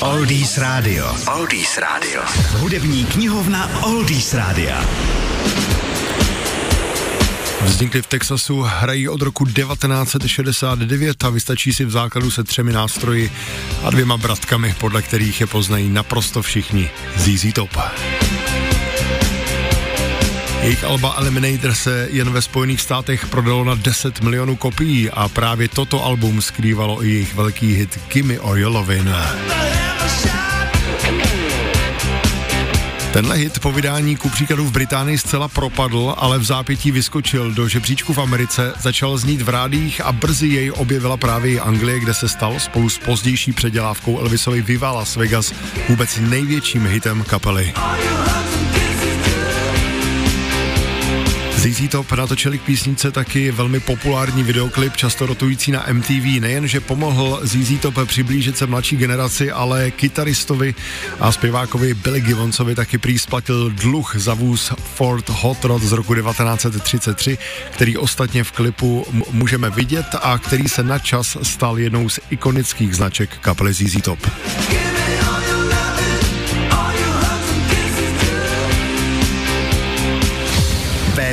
Oldies Radio. Oldies Radio. Hudební knihovna Oldies Rádia. Vznikly v Texasu, hrají od roku 1969 a vystačí si v základu se třemi nástroji a dvěma bratkami, podle kterých je poznají naprosto všichni. ZZ Top. Jejich alba Eliminator se jen ve Spojených státech prodalo na 10 milionů kopií a právě toto album skrývalo i jejich velký hit Gimme Your Lovin'. Tenhle hit po vydání ku příkladu v Británii zcela propadl, ale v zápětí vyskočil do žebříčku v Americe, začal znít v rádích a brzy jej objevila právě i Anglie, kde se stal spolu s pozdější předělávkou Elvisovi Viva Las Vegas vůbec největším hitem kapely. ZZ Top natočili k písnice taky velmi populární videoklip, často rotující na MTV. Nejenže pomohl ZZ Top přiblížit se mladší generaci, ale kytaristovi a zpěvákovi Billy Gibbonsovi taky prý splatil dluh za vůz Ford Hot Rod z roku 1933, který ostatně v klipu můžeme vidět a který se na čas stal jednou z ikonických značek kapely ZZ Top.